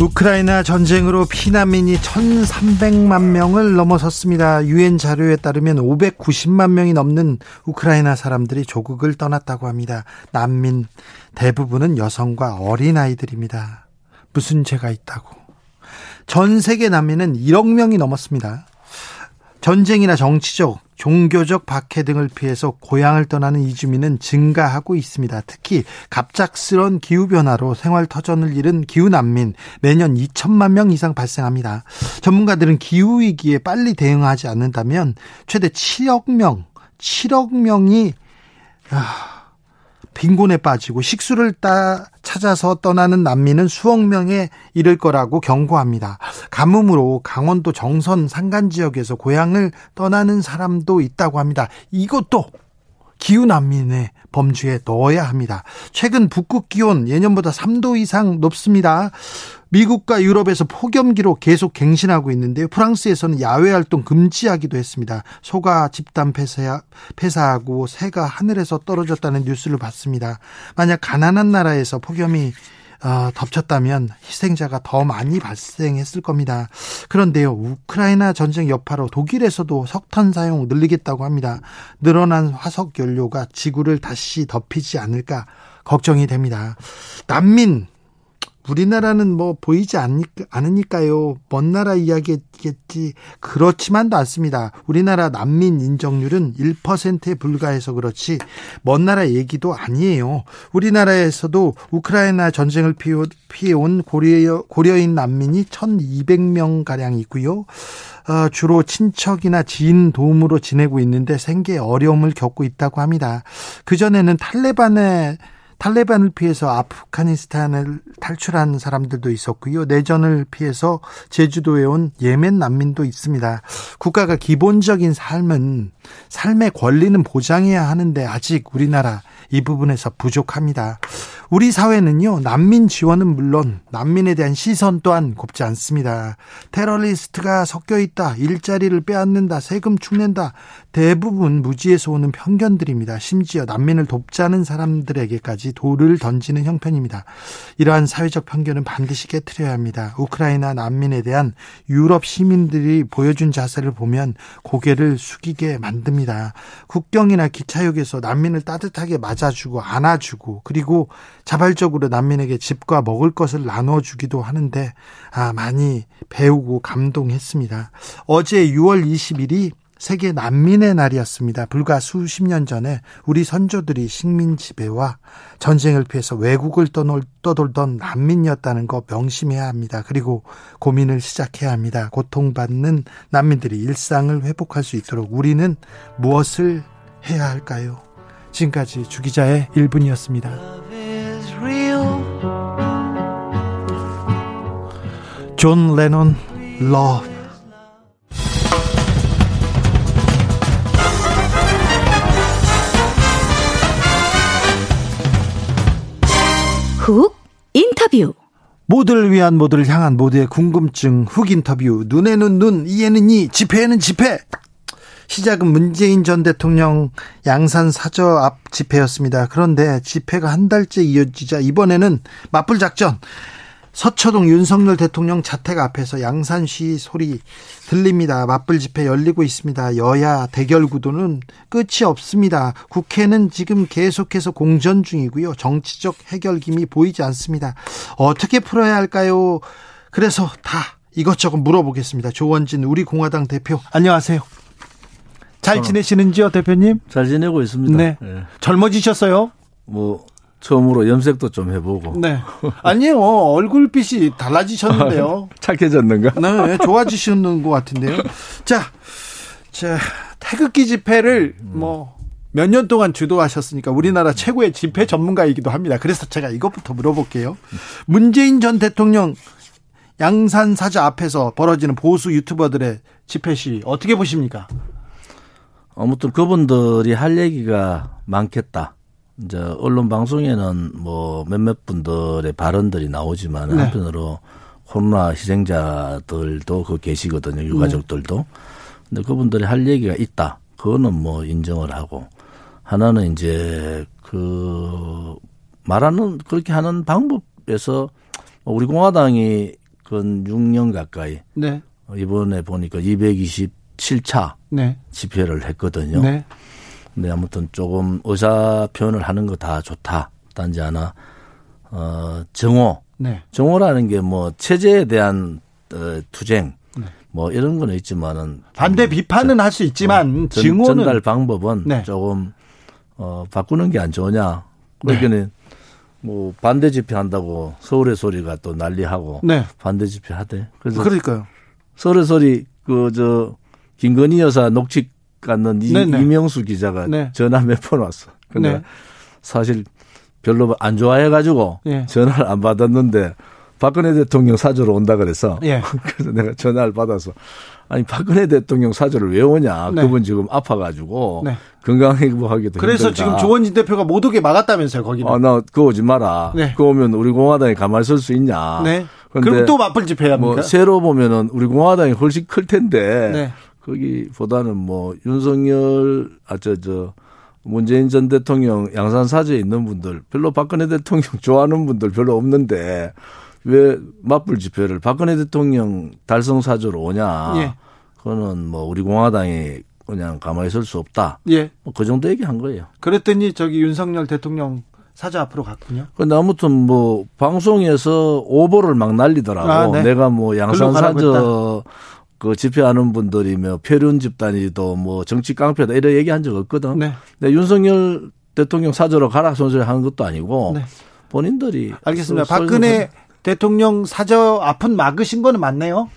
우크라이나 전쟁으로 피난민이 1,300만 명을 넘어섰습니다. 유엔 자료에 따르면 590만 명이 넘는 우크라이나 사람들이 조국을 떠났다고 합니다. 난민 대부분은 여성과 어린아이들입니다. 무슨 죄가 있다고. 전 세계 난민은 1억 명이 넘었습니다. 전쟁이나 정치적, 종교적 박해 등을 피해서 고향을 떠나는 이주민은 증가하고 있습니다. 특히 갑작스런 기후변화로 생활 터전을 잃은 기후난민 매년 2천만 명 이상 발생합니다. 전문가들은 기후위기에 빨리 대응하지 않는다면 최대 7억 명, 7억 명이 아, 빈곤에 빠지고 식수를 따 찾아서 떠나는 난민은 수억 명에 이를 거라고 경고합니다. 가뭄으로 강원도 정선 산간 지역에서 고향을 떠나는 사람도 있다고 합니다. 이것도 기후 난민의 범주에 넣어야 합니다. 최근 북극 기온 예년보다 3도 이상 높습니다. 미국과 유럽에서 폭염기로 계속 갱신하고 있는데요. 프랑스에서는 야외 활동 금지하기도 했습니다. 소가 집단 폐사, 폐사하고 새가 하늘에서 떨어졌다는 뉴스를 봤습니다. 만약 가난한 나라에서 폭염이 어, 덮쳤다면 희생자가 더 많이 발생했을 겁니다. 그런데요, 우크라이나 전쟁 여파로 독일에서도 석탄 사용 늘리겠다고 합니다. 늘어난 화석 연료가 지구를 다시 덮이지 않을까 걱정이 됩니다. 난민 우리나라는 뭐 보이지 않으니까요. 먼 나라 이야기겠지. 그렇지만도 않습니다. 우리나라 난민 인정률은 1%에 불과해서 그렇지 먼 나라 얘기도 아니에요. 우리나라에서도 우크라이나 전쟁을 피해온 고려, 고려인 난민이 1200명 가량 있고요. 어, 주로 친척이나 지인 도움으로 지내고 있는데 생계 어려움을 겪고 있다고 합니다. 그전에는 탈레반의 탈레반을 피해서 아프가니스탄을 탈출한 사람들도 있었고요. 내전을 피해서 제주도에 온 예멘 난민도 있습니다. 국가가 기본적인 삶은 삶의 권리는 보장해야 하는데 아직 우리나라 이 부분에서 부족합니다. 우리 사회는요, 난민 지원은 물론 난민에 대한 시선 또한 곱지 않습니다. 테러리스트가 섞여 있다, 일자리를 빼앗는다, 세금 축낸다, 대부분 무지에서 오는 편견들입니다. 심지어 난민을 돕자는 사람들에게까지 돌을 던지는 형편입니다. 이러한 사회적 편견은 반드시 깨트려야 합니다. 우크라이나 난민에 대한 유럽 시민들이 보여준 자세를 보면 고개를 숙이게 만듭니다. 국경이나 기차역에서 난민을 따뜻하게 맞아주고 안아주고 그리고 자발적으로 난민에게 집과 먹을 것을 나눠주기도 하는데 아 많이 배우고 감동했습니다. 어제 6월 20일이 세계 난민의 날이었습니다. 불과 수십 년 전에 우리 선조들이 식민 지배와 전쟁을 피해서 외국을 떠돌던 난민이었다는 거 명심해야 합니다. 그리고 고민을 시작해야 합니다. 고통받는 난민들이 일상을 회복할 수 있도록 우리는 무엇을 해야 할까요? 지금까지 주기자의 1분이었습니다. 존 레논 러 훅 인터뷰. 모두를 위한 모두를 향한 모두의 궁금증 훅 인터뷰. 눈에는 눈 이에는 이 집회에는 집회. 시작은 문재인 전 대통령 양산 사저 앞 집회였습니다. 그런데 집회가 한 달째 이어지자 이번에는 맞불 작전 서초동 윤석열 대통령 자택 앞에서 양산시 소리 들립니다. 맞불 집회 열리고 있습니다. 여야 대결 구도는 끝이 없습니다. 국회는 지금 계속해서 공전 중이고요. 정치적 해결김이 보이지 않습니다. 어떻게 풀어야 할까요? 그래서 다 이것저것 물어보겠습니다. 조원진 우리 공화당 대표 안녕하세요. 잘 지내시는지요, 대표님? 잘 지내고 있습니다. 네. 네. 젊어지셨어요? 뭐 처음으로 염색도 좀 해보고. 네. 아니요, 얼굴빛이 달라지셨는데요. 착해졌는가? 네, 좋아지시는 것 같은데요. 자, 자, 태극기 집회를 뭐, 몇 년 동안 주도하셨으니까 우리나라 최고의 집회 전문가이기도 합니다. 그래서 제가 이것부터 물어볼게요. 문재인 전 대통령 양산 사자 앞에서 벌어지는 보수 유튜버들의 집회 시 어떻게 보십니까? 아무튼 그분들이 할 얘기가 많겠다. 이제 언론 방송에는 뭐 몇몇 분들의 발언들이 나오지만 네. 한편으로 코로나 희생자들도 그 계시거든요. 유가족들도. 네. 근데 그분들이 할 얘기가 있다. 그거는 뭐 인정을 하고 하나는 이제 그 말하는 그렇게 하는 방법에서 우리 공화당이 근 6년 가까이 네. 이번에 보니까 227차 네. 집회를 했거든요. 네. 근데 아무튼 조금 의사 표현을 하는 거 다 좋다. 단지 하나 어 정오. 네. 정오라는 게 뭐 체제에 대한 어, 투쟁 네. 뭐 이런 거는 있지만은 반대 비판은 할 수 있지만 어, 전, 전달 방법은 네. 조금 어 바꾸는 게 안 좋으냐. 그러니까는 네. 뭐 반대 집회 한다고 서울의 소리가 또 난리하고 네. 반대 집회 하대. 그래서 그러니까요. 서울의 소리 그 저 김건희 여사 녹취 갖는 이, 이명수 기자가 네. 전화 몇 번 왔어. 근데 네. 사실 별로 안 좋아해 가지고 예. 전화를 안 받았는데 박근혜 대통령 사저로 온다 그래서 예. 그래서 내가 전화를 받아서 아니 박근혜 대통령 사저를 왜 오냐 네. 그분 지금 아파가지고 네. 건강 회복하기도 그래서 힘들다. 지금 조원진 대표가 못 오게 막았다면서요 거기는 아나 그거 오지 마라 네. 그거 오면 우리 공화당이 가만히 설 수 있냐 네. 그럼 또 맞불 집회야 합니까 뭐 새로 보면은 우리 공화당이 훨씬 클 텐데 네. 거기보다는 뭐 윤석열 아저저 저 문재인 전 대통령 양산 사저에 있는 분들 별로 박근혜 대통령 좋아하는 분들 별로 없는데 왜 맞불 집회를 박근혜 대통령 달성 사저로 오냐? 예. 그거는 뭐 우리 공화당이 그냥 가만히 있을 수 없다. 예. 뭐 그 정도 얘기한 거예요. 그랬더니 저기 윤석열 대통령 사저 앞으로 갔군요. 근데 아무튼 뭐 방송에서 오보를 막 날리더라고. 아, 네. 내가 뭐 양산 사저 그 집회하는 분들이며 표륜 집단이도 뭐 정치 깡패다 이런 얘기한 적 없거든. 네. 근데 윤석열 대통령 사저로 가라 소리 하는 것도 아니고 네. 본인들이 알겠습니다. 박근혜 대통령 사저 앞은 막으신 거는 맞네요.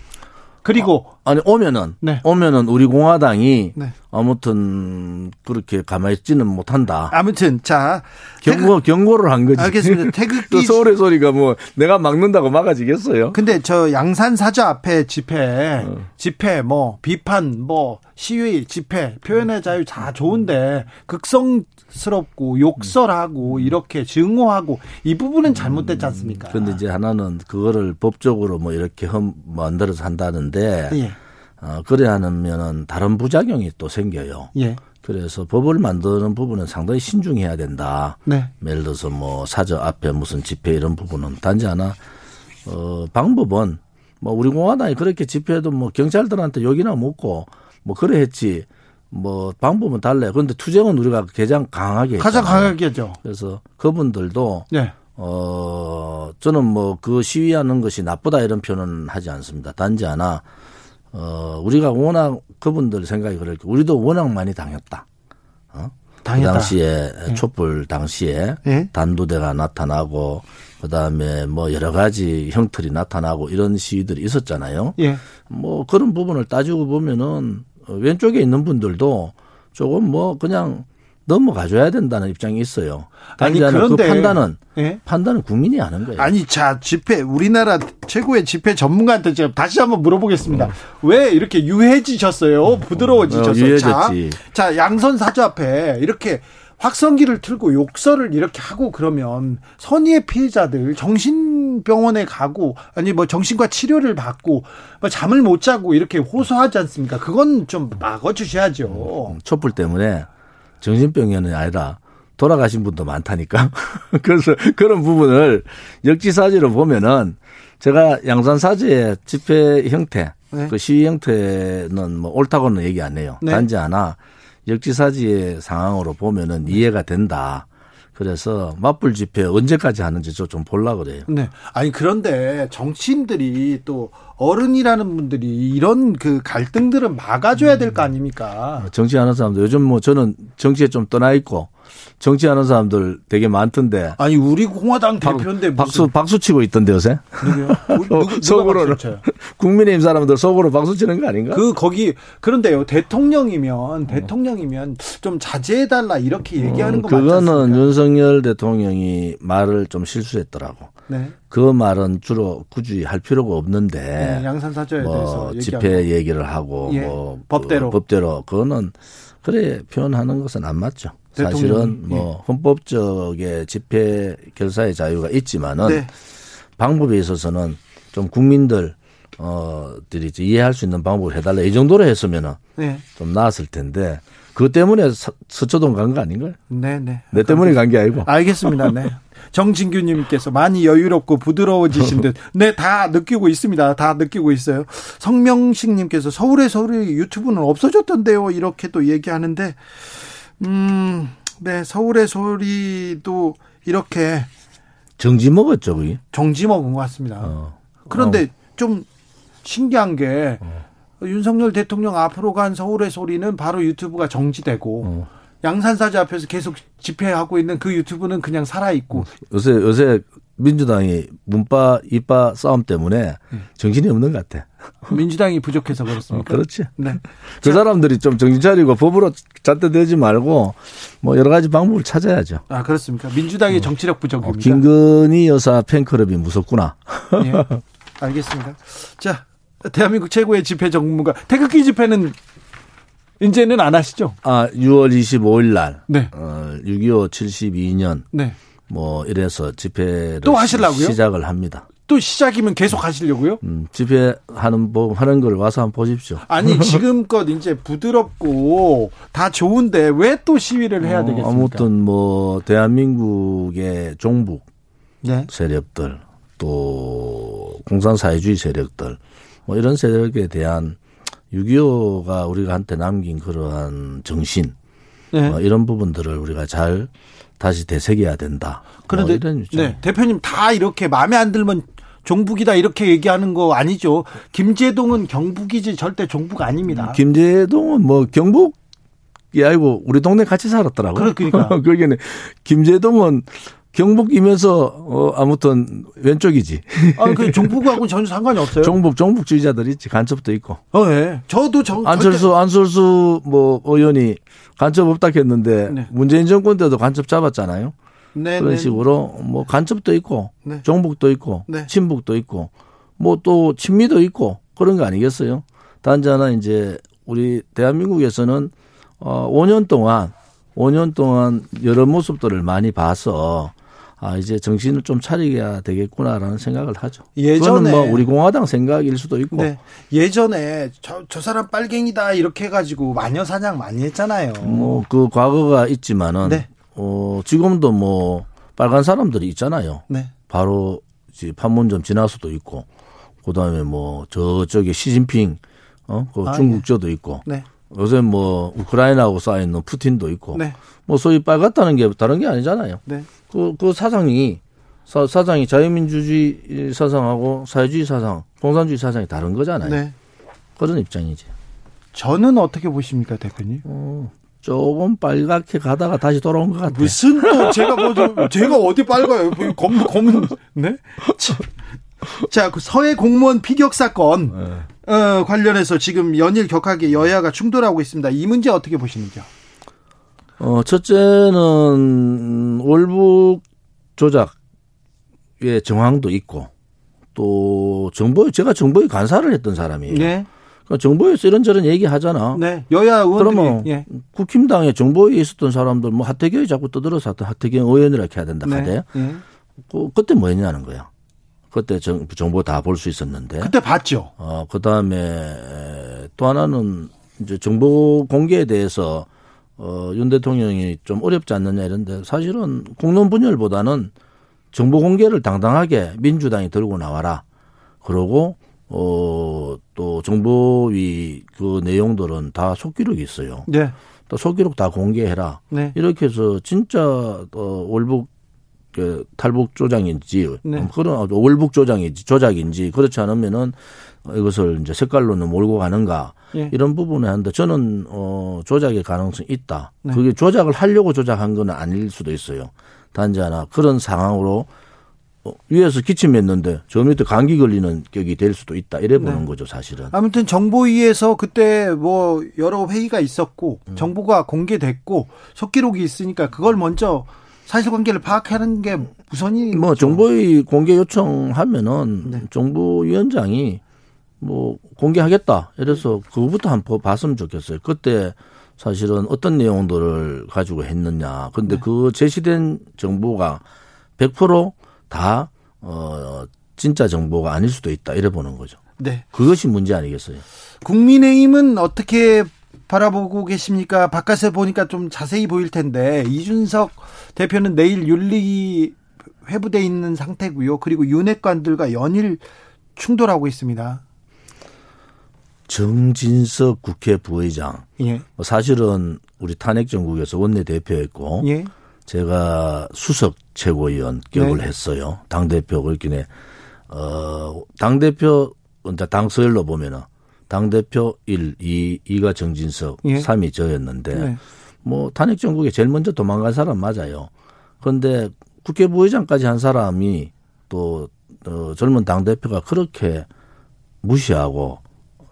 그리고 아, 아니 오면은 네. 오면은 우리 공화당이 네. 아무튼 그렇게 가만히 있지는 못한다. 아무튼 자 경고 태극, 경고를 한 거지. 알겠습니다. 태극기 서울의 소리가 뭐 내가 막는다고 막아지겠어요? 근데 저 양산 사저 앞에 집회 어. 집회 뭐 비판 뭐 시위 집회 표현의 자유 다 좋은데 극성 스럽고 욕설하고 음. 이렇게 증오하고 이 부분은 잘못됐지 않습니까? 그런데 이제 하나는 그거를 법적으로 뭐 이렇게 험 만들어서 한다는데 예. 어, 그래 하면은 다른 부작용이 또 생겨요. 예. 그래서 법을 만드는 부분은 상당히 신중해야 된다. 네. 예를 들어서 뭐 사저 앞에 무슨 집회 이런 부분은 단지 하나 어 방법은 뭐 우리 공화당이 그렇게 집회해도 뭐 경찰들한테 욕이나 먹고 뭐 그래 했지 뭐 방법은 달라요. 그런데 투쟁은 우리가 가장 강하게 가장 강하게 죠 그래서 그분들도 네. 어 저는 뭐 그 시위하는 것이 나쁘다 이런 표현은 하지 않습니다. 단지 하나 어 우리가 워낙 그분들 생각이 그렇게 우리도 워낙 많이 당했다. 어? 그 당했다. 그 당시에 네. 촛불 당시에 네. 단두대가 나타나고 그다음에 뭐 여러 가지 형틀이 나타나고 이런 시위들이 있었잖아요. 예. 뭐 그런 부분을 따지고 보면은 어, 왼쪽에 있는 분들도 조금 뭐 그냥 넘어가줘야 된다는 입장이 있어요. 아니 그런데 그 판단은 예? 판단은 국민이 하는 거예요. 아니 자 집회 우리나라 최고의 집회 전문가한테 제가 다시 한번 물어보겠습니다. 음. 왜 이렇게 유해지셨어요? 부드러워지셨어요? 어, 유해졌지. 자, 자 양선 사주 앞에 이렇게 확성기를 틀고 욕설을 이렇게 하고 그러면 선의의 피해자들 정신병원에 가고 아니 뭐 정신과 치료를 받고 뭐 잠을 못 자고 이렇게 호소하지 않습니까? 그건 좀 막아 주셔야죠. 음, 촛불 때문에 정신병원이 아니라 돌아가신 분도 많다니까. 그래서 그런 부분을 역지사지로 보면은 제가 양산사지의 집회 형태, 네. 그 시위 형태는 뭐 옳다고는 얘기 안 해요. 네. 단지 하나 역지사지의 상황으로 보면은 이해가 된다. 그래서 맞불 집회 언제까지 하는지 좀 볼라 그래요. 네. 아니 그런데 정치인들이 또 어른이라는 분들이 이런 그 갈등들은 막아줘야 될 거 아닙니까? 정치 하는 사람들 요즘 뭐 저는 정치에 좀 떠나 있고 정치 하는 사람들 되게 많던데. 아니 우리 공화당 대표인데 박, 수 박수 치고 있던데 요새. 누구요? 속으로는 국민의힘 사람들 속으로 박수 치는 거 아닌가? 그 거기 그런데요 대통령이면 대통령이면 좀 자제해 달라 이렇게 얘기하는 거 맞지 그거는 윤석열 대통령이 말을 좀 실수했더라고. 네. 그 말은 주로 굳이 할 필요가 없는데 네, 양산 사저에 뭐 대해서 집회 얘기를 하고 예, 뭐 법대로 그 법대로 그거는 그래 표현하는 것은 안 맞죠. 사실은 뭐 예. 헌법적의 집회 결사의 자유가 있지만은 네. 방법에 있어서는 좀 국민들 어들이 이해할 수 있는 방법을 해달라 이 정도로 했으면은 네. 좀 나았을 텐데 그것 때문에 서, 서초동 간 거 아닌가요? 네네. 네. 내 때문에 간 게 아니고. 알겠습니다. 네. 정진규님께서 많이 여유롭고 부드러워지신 듯. 네, 다 느끼고 있습니다. 다 느끼고 있어요. 성명식님께서 서울의 서울의 유튜브는 없어졌던데요. 이렇게 또 얘기하는데, 음, 네, 서울의 소리도 이렇게 정지 먹었죠, 그게? 정지 먹은 것 같습니다. 어. 그런데 어. 좀 신기한 게 어. 윤석열 대통령 앞으로 간 서울의 소리는 바로 유튜브가 정지되고 어. 양산사지 앞에서 계속 집회하고 있는 그 유튜브는 그냥 살아 있고. 어. 요새, 요새 민주당이 문파, 이파 싸움 때문에 정신이 없는 것 같아. 민주당이 부족해서 그렇습니까? 어, 그렇지. 네. 그 자, 사람들이 좀 정신 차리고 법으로 잣대대지 말고 뭐 여러 가지 방법을 찾아야죠. 아, 그렇습니까? 민주당의 어. 정치력 부족입니다. 어, 김건희 여사 팬클럽이 무섭구나. 예. 알겠습니다. 자, 대한민국 최고의 집회 전문가 태극기 집회는 이제는 안 하시죠? 아, 6월 25일 날. 네. 어, 6.25 72년. 네. 뭐 이래서 집회를 또 하시려고요? 시작을 합니다. 또 시작이면 계속 하시려고요? 음, 집회하는 뭐 하는 걸 와서 한번 보십시오. 아니 지금껏 이제 부드럽고 다 좋은데 왜 또 시위를 해야 어, 되겠습니까? 아무튼 뭐 대한민국의 종북 네. 세력들 또 공산사회주의 세력들 뭐 이런 세력에 대한 6.25가 우리가 한테 남긴 그러한 정신 네. 어, 이런 부분들을 우리가 잘 다시 되새겨야 된다. 뭐 그런데 뭐 네, 대표님 다 이렇게 마음에 안 들면 종북이다 이렇게 얘기하는 거 아니죠? 김재동은 경북이지 절대 종북 아닙니다. 음, 김재동은 뭐 경북 이 아니고 우리 동네 같이 살았더라고. 그러니까. 그러니까 김재동은 경북이면서 어 아무튼 왼쪽이지. 아, 그 종북하고 전혀 상관이 없어요. 종북 종북주의자들 있지 간첩도 있고. 어, 예. 네. 저도 정 안철수 절대... 안철수 뭐 의원이 간첩 없다 했는데 네. 문재인 정권 때도 간첩 잡았잖아요. 네, 그런 네. 식으로 뭐 간첩도 있고 네. 종북도 있고 네. 친북도 있고 뭐 또 친미도 있고 그런 거 아니겠어요? 단지 하나 이제 우리 대한민국에서는 어 5년 동안 5년 동안 여러 모습들을 많이 봐서 아 이제 정신을 좀 차리게 되겠구나라는 생각을 하죠. 예전에 뭐 우리 공화당 생각일 수도 있고. 네. 예전에 저, 저 사람 빨갱이다 이렇게 해가지고 마녀 사냥 많이 했잖아요. 뭐 그 과거가 있지만은 네. 어 지금도 뭐 빨간 사람들이 있잖아요. 네. 바로 이제 판문점 지나서도 있고 그다음에 뭐 저쪽에 시진핑 어그 아, 중국저도 예. 있고. 네. 요새 뭐 우크라이나하고 쌓여 있는 푸틴도 있고. 네. 뭐 소위 빨갛다는 게 다른 게 아니잖아요. 네. 그, 그 사상이 사, 사상이 자유민주주의 사상하고 사회주의 사상, 공산주의 사상이 다른 거잖아요. 네. 그런 입장이지. 저는 어떻게 보십니까, 대표님? 어, 조금 빨갛게 가다가 다시 돌아온 것 같아요. 무슨 또 제가 뭐 제가 어디 빨가요? 검 검은 네? 자, 그 서해 공무원 피격 사건 네. 어, 관련해서 지금 연일 격하게 여야가 충돌하고 있습니다. 이 문제 어떻게 보시는지요? 어, 첫째는 월북 조작의 정황도 있고 또 정보 제가 정보에 간사를 했던 사람이에요. 네. 그러니까 정보에서 이런저런 얘기 하잖아. 네. 여야 의원들이. 그러면 예. 국힘당에 정보에 있었던 사람들 뭐 하태경이 자꾸 떠들어서 하태경 의원이라고 해야 된다 하대. 네. 예. 그, 그때 뭐 했냐는 거야. 그때 정, 정보 다 볼 수 있었는데. 그때 봤죠. 어, 그 다음에 또 하나는 이제 정보 공개에 대해서 어, 윤 대통령이 좀 어렵지 않느냐 이런데 사실은 공론 분열보다는 정보 공개를 당당하게 민주당이 들고 나와라. 그러고 어, 또 정보위 그 내용들은 다 속기록이 있어요. 네. 또 속기록 다 공개해라. 네. 이렇게 해서 진짜 어, 월북 그 탈북 조장인지 네. 그런 월북 조장인지 조작인지 그렇지 않으면은 이것을 이제 색깔로는 몰고 가는가 예. 이런 부분에 한데 저는 어 조작의 가능성이 있다. 네. 그게 조작을 하려고 조작한 건 아닐 수도 있어요. 단지 하나 그런 상황으로 어, 위에서 기침했는데 저 밑에 감기 걸리는 격이 될 수도 있다. 이래 보는 네. 거죠, 사실은. 아무튼 정보위에서 그때 뭐 여러 회의가 있었고 음. 정보가 공개됐고 속기록이 있으니까 그걸 먼저 사실관계를 파악하는 게 우선이 뭐 정보의 공개 요청하면은 네. 정부위원장이 뭐 공개하겠다. 이래서 그거부터 한번 봤으면 좋겠어요. 그때 사실은 어떤 내용들을 가지고 했느냐. 근데 네. 그 제시된 정보가 100%다 어 진짜 정보가 아닐 수도 있다. 이래 보는 거죠. 네. 그것이 문제 아니겠어요? 국민의힘은 어떻게 바라보고 계십니까? 바깥에 보니까 좀 자세히 보일 텐데 이준석 대표는 내일 윤리 회부돼 있는 상태고요. 그리고 윤핵관들과 연일 충돌하고 있습니다. 정진석 국회 부의장. 예. 뭐 사실은 우리 탄핵 정국에서 원내 대표였고 예. 제가 수석 최고위원 격을 네. 했어요. 당 대표 그렇긴 어당 대표 당 서열로 보면은 당 대표 1, 2, 2가 정진석, 예. 3이 저였는데 네. 뭐 탄핵 정국에 제일 먼저 도망간 사람 맞아요. 그런데 국회 부의장까지 한 사람이 또 어, 젊은 당 대표가 그렇게 무시하고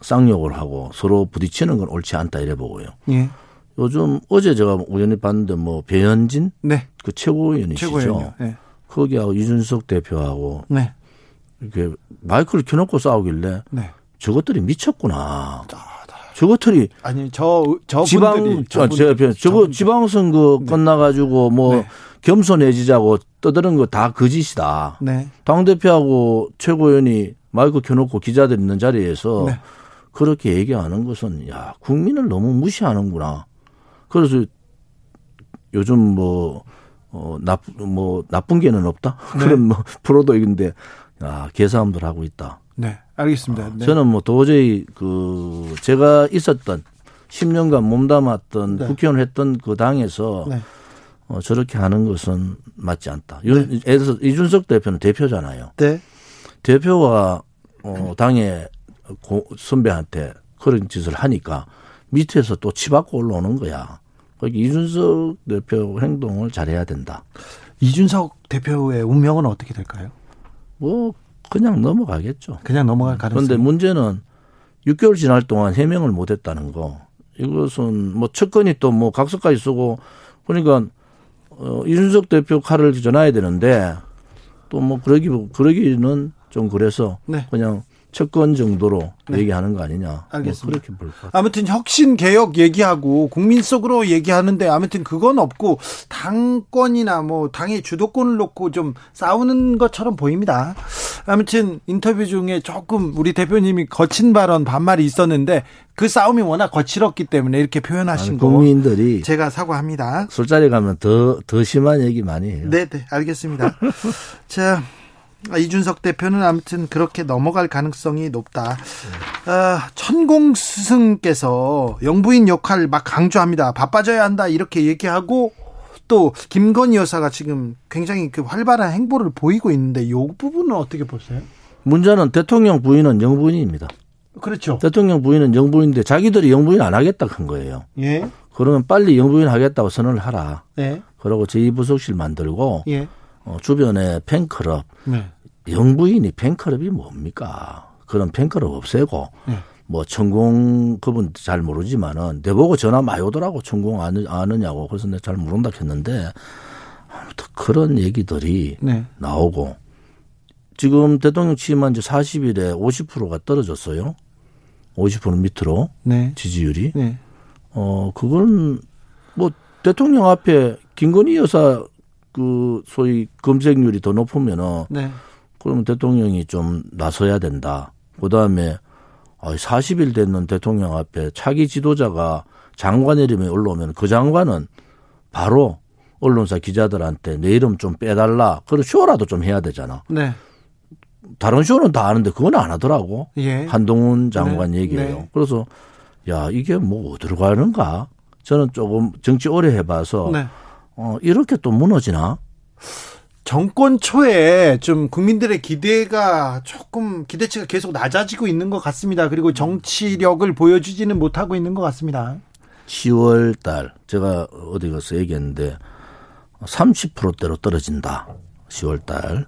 쌍욕을 하고 서로 부딪히는 건 옳지 않다 이래 보고요. 예. 요즘 어제 제가 우연히 봤는데 뭐 배현진 네. 그 최고위원이시죠. 네. 거기하고 이준석 대표하고 네. 이렇게 마이크를 켜놓고 싸우길래 네. 저것들이 미쳤구나. 저것들이 아니 저저 지방 저, 저, 저, 저거 지방선거 네. 끝나가지고 뭐 네. 겸손해지자고 떠드는 거 다 거짓이다. 네. 당 대표하고 최고위원이 마이크 켜놓고 기자들 있는 자리에서 네. 그렇게 얘기하는 것은 야 국민을 너무 무시하는구나. 그래서 요즘 뭐 어, 나쁜 뭐 나쁜 게는 없다 네. 그런 뭐 프로도 있는데 아 개사함들 하고 있다. 네, 알겠습니다. 어, 네. 저는 뭐 도저히 그 제가 있었던 10년간 몸담았던 네. 국회의원 했던 그 당에서 네. 어, 저렇게 하는 것은 맞지 않다. 네. 예를 이준석 대표는 대표잖아요. 네. 대표가 어, 당의 고, 선배한테 그런 짓을 하니까 밑에서 또 치받고 올라오는 거야. 그러니까 이준석 대표 행동을 잘해야 된다. 이준석 대표의 운명은 어떻게 될까요? 뭐 그냥 넘어가겠죠. 그냥 넘어갈 가능성. 그런데 문제는 6개월 지날 동안 해명을 못했다는 거. 이것은 뭐 첫건이 또 뭐 각서까지 쓰고 그러니까 어, 이준석 대표 칼을 전화야 되는데 또 뭐 그러기 그러기는 좀 그래서 네. 그냥 첫건 정도로 네. 얘기하는 거 아니냐. 뭐 알겠습니다. 뭐 그렇게 볼까. 아무튼 혁신 개혁 얘기하고 국민 속으로 얘기하는데 아무튼 그건 없고 당권이나 뭐 당의 주도권을 놓고 좀 싸우는 것처럼 보입니다. 아무튼 인터뷰 중에 조금 우리 대표님이 거친 발언 반말이 있었는데 그 싸움이 워낙 거칠었기 때문에 이렇게 표현하신 거 국민들이 제가 사과합니다. 술자리 가면 더더 심한 얘기 많이 해요. 네, 네, 알겠습니다. 자, 아, 이준석 대표는 아무튼 그렇게 넘어갈 가능성이 높다. 아, 천공 스승께서 영부인 역할 막 강조합니다. 바빠져야 한다 이렇게 얘기하고 또 김건희 여사가 지금 굉장히 그 활발한 행보를 보이고 있는데 이 부분은 어떻게 보세요? 문제는 대통령 부인은 영부인입니다. 그렇죠. 대통령 부인은 영부인인데 자기들이 영부인 안 하겠다 한 거예요. 예. 그러면 빨리 영부인 하겠다고 선언을 하라. 예. 그러고 제2부속실 만들고 예. 어, 주변에 팬클럽, 네. 영부인이 팬클럽이 뭡니까? 그런 팬클럽 없애고 네. 뭐 천공 그분 잘 모르지만은 내 보고 전화 많이 오더라고 천공 아느, 아느냐고 그래서 내가 잘 모른다 했는데 아무튼 그런 얘기들이 네. 나오고 지금 대통령 취임한 지 40일에 50%가 떨어졌어요. 50% 밑으로 네. 지지율이. 네. 어 그건 뭐 대통령 앞에 김건희 여사 그 소위 검색률이 더 높으면은 네. 그러면 대통령이 좀 나서야 된다. 그 다음에 40일 됐는 대통령 앞에 차기 지도자가 장관 이름이 올라오면 그 장관은 바로 언론사 기자들한테 내 이름 좀 빼달라. 그런 쇼라도 좀 해야 되잖아. 네. 다른 쇼는 다 아는데 그건 안 하더라고. 예. 한동훈 장관 네. 얘기예요. 네. 그래서 야 이게 뭐 어디로 가는가? 저는 조금 정치 오래 해봐서 네. 어, 이렇게 또 무너지나? 정권 초에 좀 국민들의 기대가 조금 기대치가 계속 낮아지고 있는 것 같습니다. 그리고 정치력을 보여주지는 못하고 있는 것 같습니다. 10월 달 제가 어디 가서 얘기했는데 30%대로 떨어진다. 10월 달.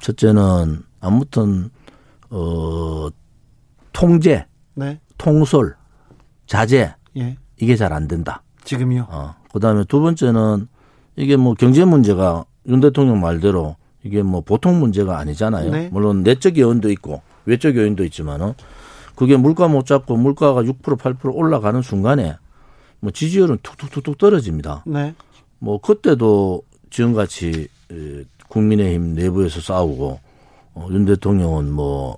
첫째는 아무튼 어 통제, 네. 통솔, 자제 예. 이게 잘 안 된다. 지금요? 어. 그다음에 두 번째는 이게 뭐 경제 문제가 윤 대통령 말대로 이게 뭐 보통 문제가 아니잖아요. 네. 물론 내적 요인도 있고 외적 요인도 있지만은 그게 물가 못 잡고 물가가 6% 8% 올라가는 순간에 뭐 지지율은 툭툭툭툭 떨어집니다. 네. 뭐 그때도 지금같이 국민의힘 내부에서 싸우고 어, 윤 대통령은 뭐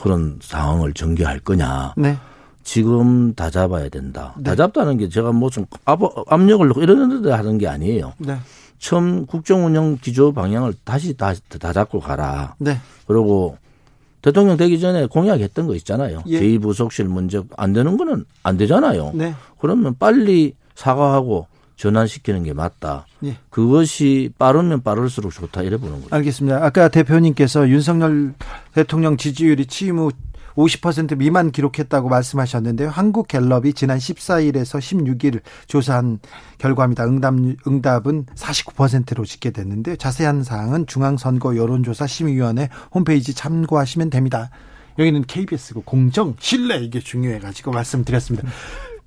그런 상황을 전개할 거냐. 네. 지금 다 잡아야 된다. 네. 다 잡다는 게 제가 무슨 압력을 넣고 이러는데 하는 게 아니에요. 네. 처음 국정 운영 기조 방향을 다시 다, 다 잡고 가라. 네. 그리고 대통령 되기 전에 공약했던 거 있잖아요. 예. 제2부속실 문제 안 되는 거는 안 되잖아요. 네. 그러면 빨리 사과하고 전환시키는 게 맞다. 예. 그것이 빠르면 빠를수록 좋다 이래 보는 거죠. 알겠습니다. 아까 대표님께서 윤석열 대통령 지지율이 취임 후 50% 미만 기록했다고 말씀하셨는데요. 한국갤럽이 지난 14일에서 16일 조사한 결과입니다. 응답, 응답은 49%로 집계됐는데 자세한 사항은 중앙선거 여론조사 심의위원회 홈페이지 참고하시면 됩니다. 여기는 KBS고 공정, 신뢰 이게 중요해가지고 말씀드렸습니다.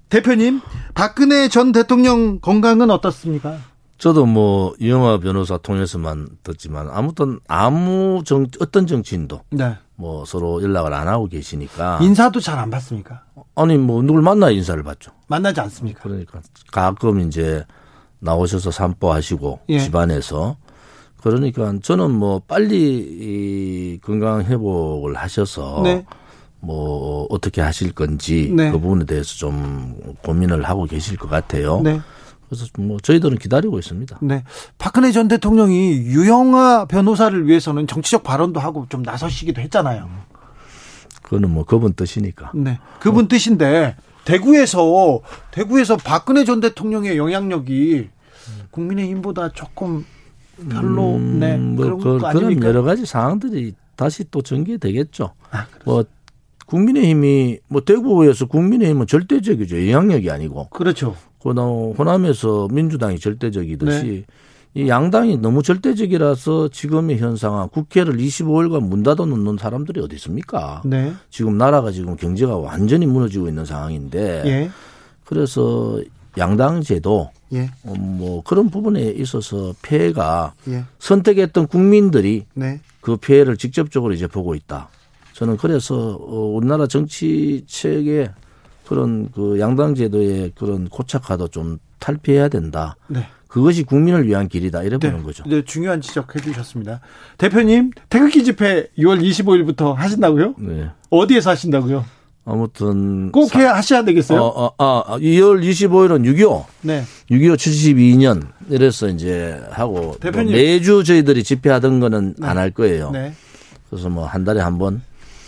대표님, 박근혜 전 대통령 건강은 어떻습니까? 저도 뭐 이영화 변호사 통해서만 듣지만 아무튼 아무 정 어떤 정치인도 네. 뭐 서로 연락을 안 하고 계시니까 인사도 잘 안 받습니까? 아니 뭐 누굴 만나 인사를 받죠. 만나지 않습니까? 그러니까 가끔 이제 나오셔서 산보하시고 예. 집안에서 그러니까 저는 뭐 빨리 이 건강 회복을 하셔서 네. 뭐 어떻게 하실 건지 네. 그 부분에 대해서 좀 고민을 하고 계실 것 같아요. 네. 그래서 뭐 저희들은 기다리고 있습니다. 네. 박근혜 전 대통령이 유영아 변호사를 위해서는 정치적 발언도 하고 좀 나서시기도 했잖아요. 그거는 뭐 그분 뜻이니까. 네. 그분 어. 뜻인데 대구에서 대구에서 박근혜 전 대통령의 영향력이 국민의힘보다 조금 별로 음, 네. 뭐 그런 그, 그런 여러 가지 상황들이 다시 또 전개되겠죠. 아, 뭐 국민의힘이 뭐 대구에서 국민의힘은 절대적이죠. 영향력이 아니고. 그렇죠. 호남, 호남에서 민주당이 절대적이듯이 네. 이 양당이 너무 절대적이라서 지금의 현상은 국회를 25일간 문 닫아 놓는 사람들이 어디 있습니까? 네. 지금 나라가 지금 경제가 완전히 무너지고 있는 상황인데 예. 그래서 양당제도 예. 어, 뭐 그런 부분에 있어서 피해가 예. 선택했던 국민들이 네. 그 피해를 직접적으로 이제 보고 있다. 저는 그래서 어, 우리나라 정치체계 그런 그 양당 제도의 그런 고착화도 좀 탈피해야 된다. 네. 그것이 국민을 위한 길이다. 이래 보는 네. 거죠. 네, 중요한 지적해 주셨습니다. 대표님, 태극기 집회 6월 25일부터 하신다고요? 네. 어디에서 하신다고요? 아무튼 꼭 사, 하셔야 되겠어요. 어, 어, 아, 2월 25일은 6.25. 네. 6.25 72년 이래서 이제 하고 뭐 대표님. 뭐 매주 저희들이 집회하던 거는 네. 안할 거예요. 네. 그래서 뭐 한 달에 한 번.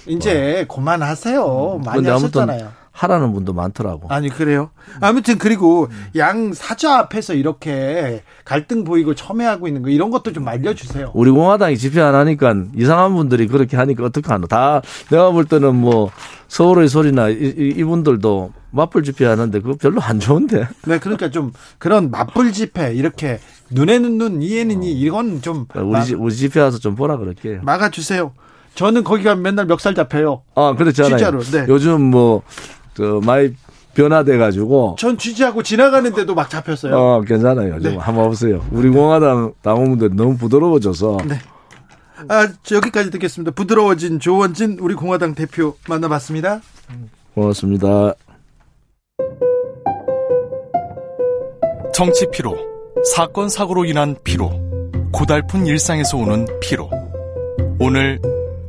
이제 뭐. 그만하세요. 많이 하셨잖아요. 하라는 분도 많더라고. 아니 그래요? 아무튼 그리고 양 사자 앞에서 이렇게 갈등 보이고 첨예하고 있는 거 이런 것도 좀 알려주세요. 우리 공화당이 집회 안 하니까 이상한 분들이 그렇게 하니까 어떡 하노? 다 내가 볼 때는 뭐 서울의 소리나 이, 분들도 맞불 집회 하는데 그거 별로 안 좋은데. 네, 그러니까 좀 그런 맞불 집회 이렇게 눈에는 눈, 이에는 이 이건 좀 우리 집 우리 집회 와서 좀 보라 그럴게요. 막아주세요. 저는 거기 가면 맨날 멱살 잡혀요. 아, 그렇잖아요. 진짜로. 네. 요즘 뭐 그 많이 변화돼 가지고 전 취재하고 지나가는데도 막 잡혔어요. 어, 괜찮아요. 좀 네. 한번 보세요. 우리 공화당 당원분들 너무 부드러워져서. 네. 아, 여기까지 듣겠습니다. 부드러워진 조원진 우리 공화당 대표 만나봤습니다. 고맙습니다. 정치 피로, 사건 사고로 인한 피로, 고달픈 일상에서 오는 피로. 오늘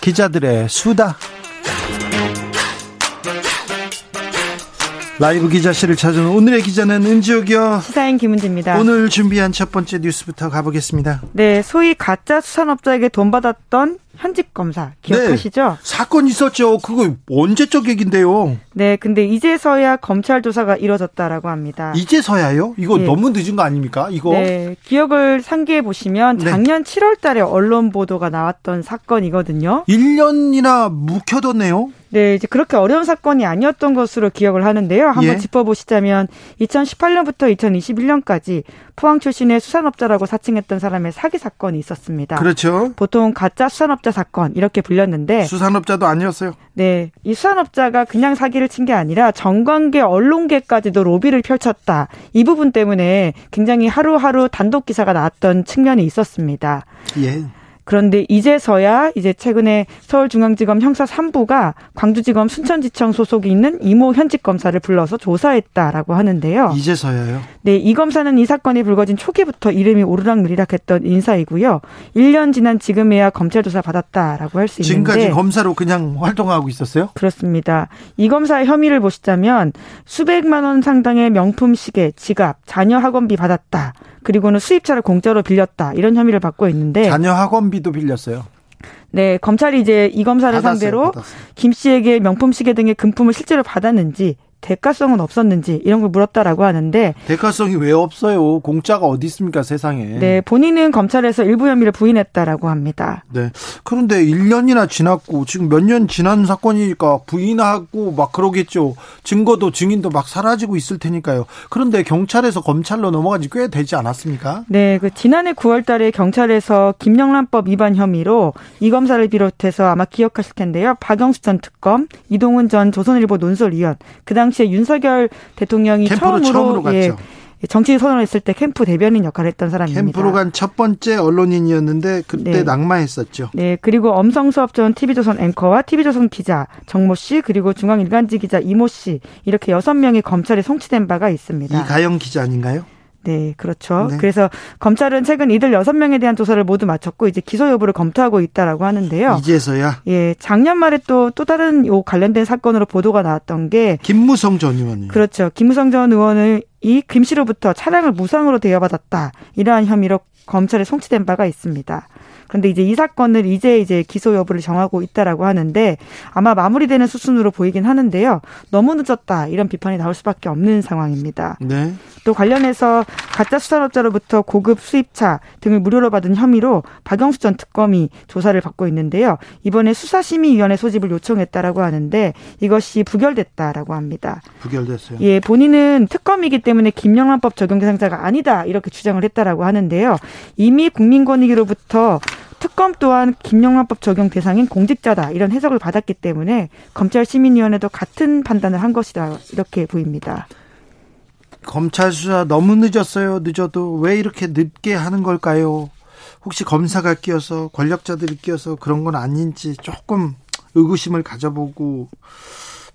기자들의 수다. 라이브 기자실을 찾은 오늘의 기자는 은지옥이요. 시사인 김은지입니다. 오늘 준비한 첫 번째 뉴스부터 가보겠습니다. 네, 소위 가짜 수산업자에게 돈 받았던 현직 검사 기억하시죠? 네. 사건 있었죠. 그거 언제적 얘긴데요? 네, 근데 이제서야 검찰 조사가 이뤄졌다라고 합니다. 이제서야요? 이거 네. 너무 늦은 거 아닙니까? 이거? 네, 기억을 상기해 보시면 네. 작년 네. 7월달에 언론 보도가 나왔던 사건이거든요. 1년이나 묵혀뒀네요. 네, 이제 그렇게 어려운 사건이 아니었던 것으로 기억을 하는데요. 한번 예. 짚어보시자면 2018년부터 2021년까지 포항 출신의 수산업자라고 사칭했던 사람의 사기 사건이 있었습니다. 그렇죠. 보통 가짜 수산업자 사건 이렇게 불렸는데 수산업자도 아니었어요. 네, 이 수산업자가 그냥 사기를 친 게 아니라 정관계 언론계까지도 로비를 펼쳤다. 이 부분 때문에 굉장히 하루하루 단독 기사가 나왔던 측면이 있었습니다. 예. 그런데 이제서야 이제 최근에 서울중앙지검 형사 3부가 광주지검 순천지청 소속이 있는 이모 현직 검사를 불러서 조사했다라고 하는데요. 이제서야요? 네, 이 검사는 이 사건이 불거진 초기부터 이름이 오르락내리락 했던 인사이고요. 1년 지난 지금에야 검찰 조사 받았다라고 할 수 있는데 지금까지 검사로 그냥 활동하고 있었어요? 그렇습니다. 이 검사의 혐의를 보시자면 수백만 원 상당의 명품 시계, 지갑, 자녀 학원비 받았다. 그리고는 수입차를 공짜로 빌렸다 이런 혐의를 받고 있는데 자녀 학원비 도 빌렸어요. 네, 검찰이 이제 이 검사를 받았어요, 상대로 받았어요. 김 씨에게 명품 시계 등의 금품을 실제로 받았는지 대가성은 없었는지 이런 걸 물었다라고 하는데 대가성이 왜 없어요? 공짜가 어디 있습니까 세상에? 네, 본인은 검찰에서 일부 혐의를 부인했다라고 합니다. 네. 그런데 1년이나 지났고 지금 몇 년 지난 사건이니까 부인하고 막 그러겠죠. 증거도 증인도 막 사라지고 있을 테니까요. 그런데 경찰에서 검찰로 넘어간 지 꽤 되지 않았습니까? 네, 그 지난해 9월 달에 경찰에서 김영란법 위반 혐의로 이 검사를 비롯해서 아마 기억하실 텐데요. 박영수 전 특검, 이동훈 전 조선일보 논설위원, 그다음 당시에 윤석열 대통령이 처음으로, 처음으로 예, 정치 선언했을 때 캠프 대변인 역할을 했던 사람입니다. 캠프로 간 첫 번째 언론인이었는데 그때 네. 낙마했었죠. 네, 그리고 엄성수업 전 TV조선 앵커와 TV조선 기자 정모 씨 그리고 중앙일간지 기자 이모 씨 이렇게 여섯 명이 검찰에 송치된 바가 있습니다. 이가영 기자 아닌가요? 네, 그렇죠. 네. 그래서 검찰은 최근 이들 여섯 명에 대한 조사를 모두 마쳤고 이제 기소 여부를 검토하고 있다라고 하는데요. 이제서야. 예, 작년 말에 또또 다른 요 관련된 사건으로 보도가 나왔던 게 김무성 전 의원이. 그렇죠. 김무성 전 의원을 이김 씨로부터 차량을 무상으로 대여받았다 이러한 혐의로 검찰에 송치된 바가 있습니다. 그런데 이제 이 사건을 이제 이제 기소 여부를 정하고 있다라고 하는데 아마 마무리되는 수순으로 보이긴 하는데요. 너무 늦었다 이런 비판이 나올 수밖에 없는 상황입니다. 네. 또 관련해서 가짜 수산업자로부터 고급 수입차 등을 무료로 받은 혐의로 박영수 전 특검이 조사를 받고 있는데요. 이번에 수사심의위원회 소집을 요청했다라고 하는데 이것이 부결됐다라고 합니다. 부결됐어요. 예, 본인은 특검이기 때문에 김영란법 적용 대상자가 아니다 이렇게 주장을 했다라고 하는데요. 이미 국민권익위로부터 특검 또한 김영란법 적용 대상인 공직자다 이런 해석을 받았기 때문에 검찰 시민위원회도 같은 판단을 한 것이다 이렇게 보입니다. 검찰 수사 너무 늦었어요. 늦어도 왜 이렇게 늦게 하는 걸까요? 혹시 검사가 끼어서 권력자들이 끼어서 그런 건 아닌지 조금 의구심을 가져보고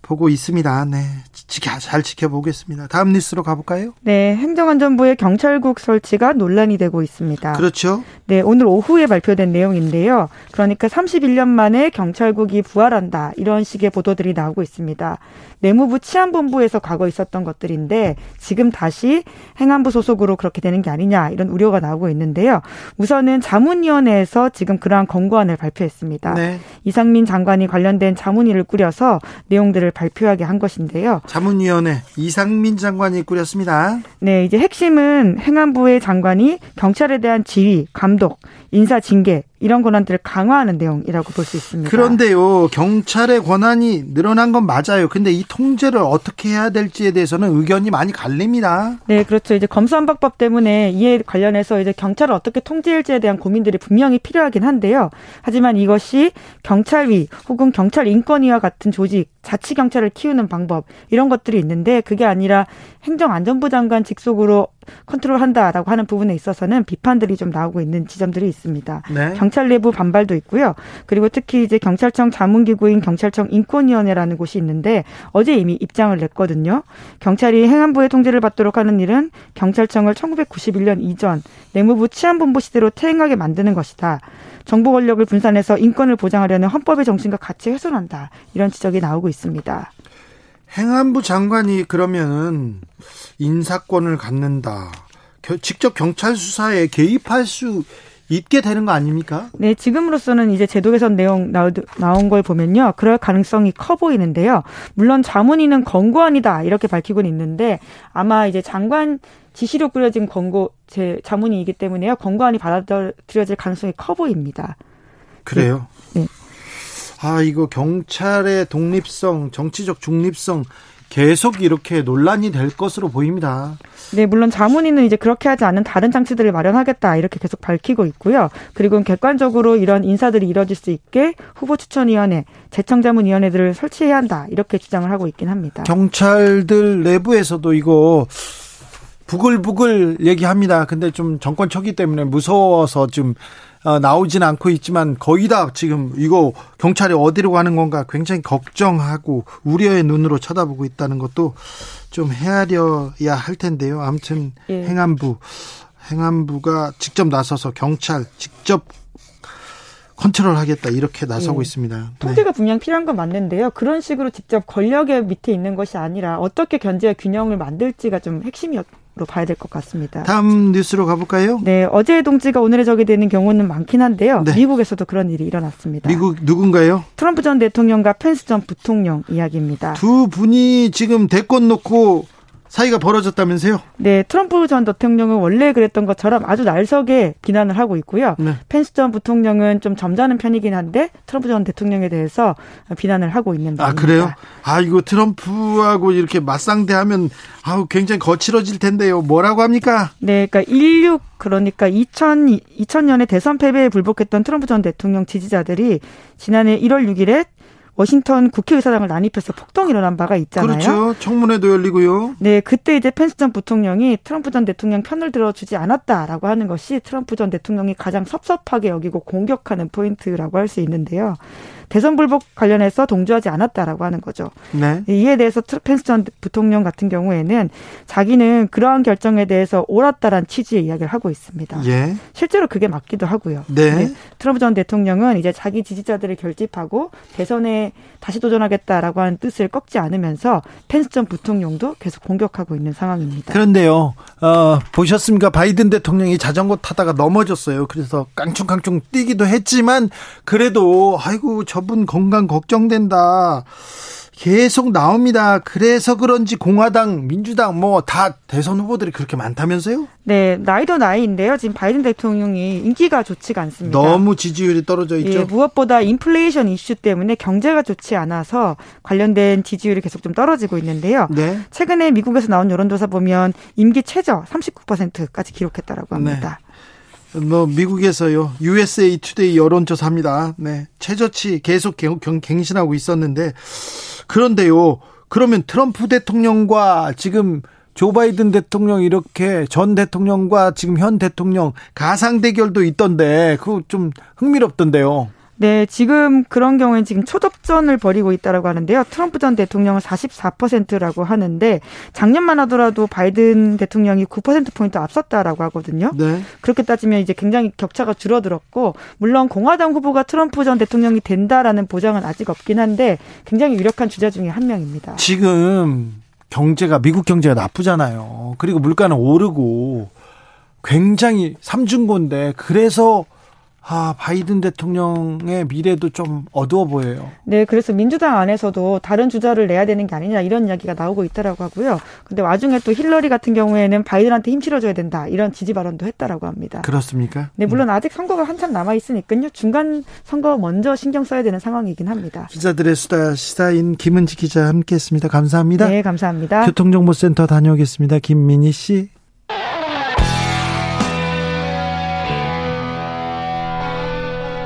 보고 있습니다. 네. 지켜, 잘 지켜보겠습니다. 다음 뉴스로 가볼까요? 네. 행정안전부의 경찰국 설치가 논란이 되고 있습니다. 그렇죠. 네. 오늘 오후에 발표된 내용인데요. 그러니까 31년 만에 경찰국이 부활한다. 이런 식의 보도들이 나오고 있습니다. 내무부 치안본부에서 과거 있었던 것들인데 지금 다시 행안부 소속으로 그렇게 되는 게 아니냐 이런 우려가 나오고 있는데요. 우선은 자문위원회에서 지금 그러한 권고안을 발표했습니다. 네. 이상민 장관이 관련된 자문위를 꾸려서 내용들을 발표하게 한 것인데요. 자문위원회 이상민 장관이 꾸렸습니다. 네, 이제 핵심은 행안부의 장관이 경찰에 대한 지휘, 감독, 인사 징계 이런 권한들을 강화하는 내용이라고 볼 수 있습니다. 그런데요, 경찰의 권한이 늘어난 건 맞아요. 근데 이 통제를 어떻게 해야 될지에 대해서는 의견이 많이 갈립니다. 네, 그렇죠. 이제 검수안박법 때문에 이에 관련해서 이제 경찰을 어떻게 통제할지에 대한 고민들이 분명히 필요하긴 한데요. 하지만 이것이 경찰위 혹은 경찰 인권위와 같은 조직, 자치 경찰을 키우는 방법 이런 것들이 있는데 그게 아니라 행정안전부 장관 직속으로 컨트롤한다라고 하는 부분에 있어서는 비판들이 좀 나오고 있는 지점들이 있습니다. 네. 경찰 내부 반발도 있고요. 그리고 특히 이제 경찰청 자문기구인 경찰청 인권위원회라는 곳이 있는데 어제 이미 입장을 냈거든요. 경찰이 행안부의 통제를 받도록 하는 일은 경찰청을 1991년 이전 내무부 치안본부 시대로 퇴행하게 만드는 것이다. 정보 권력을 분산해서 인권을 보장하려는 헌법의 정신과 같이 훼손한다. 이런 지적이 나오고 있습니다. 행안부 장관이 그러면은 인사권을 갖는다. 직접 경찰 수사에 개입할 수 있게 되는 거 아닙니까? 네, 지금으로서는 이제 제도 개선 내용 나온 걸 보면요. 그럴 가능성이 커 보이는데요. 물론 자문위는 권고안이다 이렇게 밝히고는 있는데 아마 이제 장관 지시로 꾸려진 권고 제 자문위이기 때문에요. 권고안이 받아들여질 가능성이 커 보입니다. 그래요? 네. 아, 이거 경찰의 독립성, 정치적 중립성 계속 이렇게 논란이 될 것으로 보입니다. 네, 물론 자문위는 이제 그렇게 하지 않는 다른 장치들을 마련하겠다 이렇게 계속 밝히고 있고요. 그리고 객관적으로 이런 인사들이 이뤄질 수 있게 후보 추천위원회, 재청자문위원회들을 설치해야 한다 이렇게 주장을 하고 있긴 합니다. 경찰들 내부에서도 이거 부글부글 얘기합니다. 근데 좀 정권 초기 때문에 무서워서 좀 어, 나오진 않고 있지만 거의 다 지금 이거 경찰이 어디로 가는 건가 굉장히 걱정하고 우려의 눈으로 쳐다보고 있다는 것도 좀 헤아려야 할 텐데요. 아무튼 예. 행안부 행안부가 직접 나서서 경찰 직접 컨트롤하겠다 이렇게 나서고 네. 있습니다. 통제가 네. 분명 필요한 건 맞는데요. 그런 식으로 직접 권력의 밑에 있는 것이 아니라 어떻게 견제와 균형을 만들지가 좀 핵심이었. 로 봐야 될 것 같습니다. 다음 뉴스로 가볼까요? 네, 어제의 동지가 오늘의 적이 되는 경우는 많긴 한데요. 네. 미국에서도 그런 일이 일어났습니다. 미국 누군가요? 트럼프 전 대통령과 펜스 전 부통령 이야기입니다. 두 분이 지금 대권 놓고 사이가 벌어졌다면서요? 네, 트럼프 전 대통령은 원래 그랬던 것처럼 아주 날석에 비난을 하고 있고요. 네. 펜스 전 부통령은 좀 점잖은 편이긴 한데 트럼프 전 대통령에 대해서 비난을 하고 있는 바입니다. 아 그래요? 아 이거 트럼프하고 이렇게 맞상대하면 아우 굉장히 거칠어질 텐데요. 뭐라고 합니까? 네, 그러니까 16 그러니까 2000 2000년에 대선 패배에 불복했던 트럼프 전 대통령 지지자들이 지난해 1월 6일에 워싱턴 국회의사당을 난입해서 폭동이 일어난 바가 있잖아요. 그렇죠. 청문회도 열리고요. 네, 그때 이제 펜스 전 부통령이 트럼프 전 대통령 편을 들어주지 않았다라고 하는 것이 트럼프 전 대통령이 가장 섭섭하게 여기고 공격하는 포인트라고 할 수 있는데요. 대선 불복 관련해서 동조하지 않았다라고 하는 거죠. 네. 이에 대해서 펜스 전 부통령 같은 경우에는 자기는 그러한 결정에 대해서 옳았다란 취지의 이야기를 하고 있습니다. 예. 실제로 그게 맞기도 하고요. 네. 네. 트럼프 전 대통령은 이제 자기 지지자들을 결집하고 대선에 다시 도전하겠다라고 하는 뜻을 꺾지 않으면서 펜스 전 부통령도 계속 공격하고 있는 상황입니다. 그런데요, 어, 보셨습니까? 바이든 대통령이 자전거 타다가 넘어졌어요. 그래서 깡충깡충 뛰기도 했지만 그래도 아이고 저 저분 건강 걱정된다. 계속 나옵니다. 그래서 그런지 공화당, 민주당 뭐 다 대선 후보들이 그렇게 많다면서요? 네, 나이도 나이인데요. 지금 바이든 대통령이 인기가 좋지가 않습니다. 너무 지지율이 떨어져 있죠. 예, 무엇보다 인플레이션 이슈 때문에 경제가 좋지 않아서 관련된 지지율이 계속 좀 떨어지고 있는데요. 네. 최근에 미국에서 나온 여론조사 보면 임기 최저 39%까지 기록했다라고 합니다. 네. 뭐 미국에서요 USA 투데이 여론조사입니다. 네 최저치 계속 경, 갱신하고 있었는데 그런데요 그러면 트럼프 대통령과 지금 조 바이든 대통령 이렇게 전 대통령과 지금 현 대통령 가상 대결도 있던데 그거 좀 흥미롭던데요. 네, 지금 그런 경우엔 지금 초접전을 벌이고 있다라고 하는데요. 트럼프 전 대통령은 44%라고 하는데 작년만 하더라도 바이든 대통령이 9% 포인트 앞섰다라고 하거든요. 네. 그렇게 따지면 이제 굉장히 격차가 줄어들었고 물론 공화당 후보가 트럼프 전 대통령이 된다라는 보장은 아직 없긴 한데 굉장히 유력한 주자 중에 한 명입니다. 지금 경제가 미국 경제가 나쁘잖아요. 그리고 물가는 오르고 굉장히 삼중고인데 그래서 아, 바이든 대통령의 미래도 좀 어두워 보여요. 네, 그래서 민주당 안에서도 다른 주자를 내야 되는 게 아니냐 이런 이야기가 나오고 있다라고 하고요. 근데 와중에 또 힐러리 같은 경우에는 바이든한테 힘 실어줘야 된다 이런 지지 발언도 했다라고 합니다. 그렇습니까? 네, 물론 음. 아직 선거가 한참 남아 있으니까요. 중간 선거 먼저 신경 써야 되는 상황이긴 합니다. 기자들의 수다 시사인 김은지 기자 함께했습니다. 감사합니다. 네, 감사합니다. 교통정보센터 다녀오겠습니다. 김민희 씨.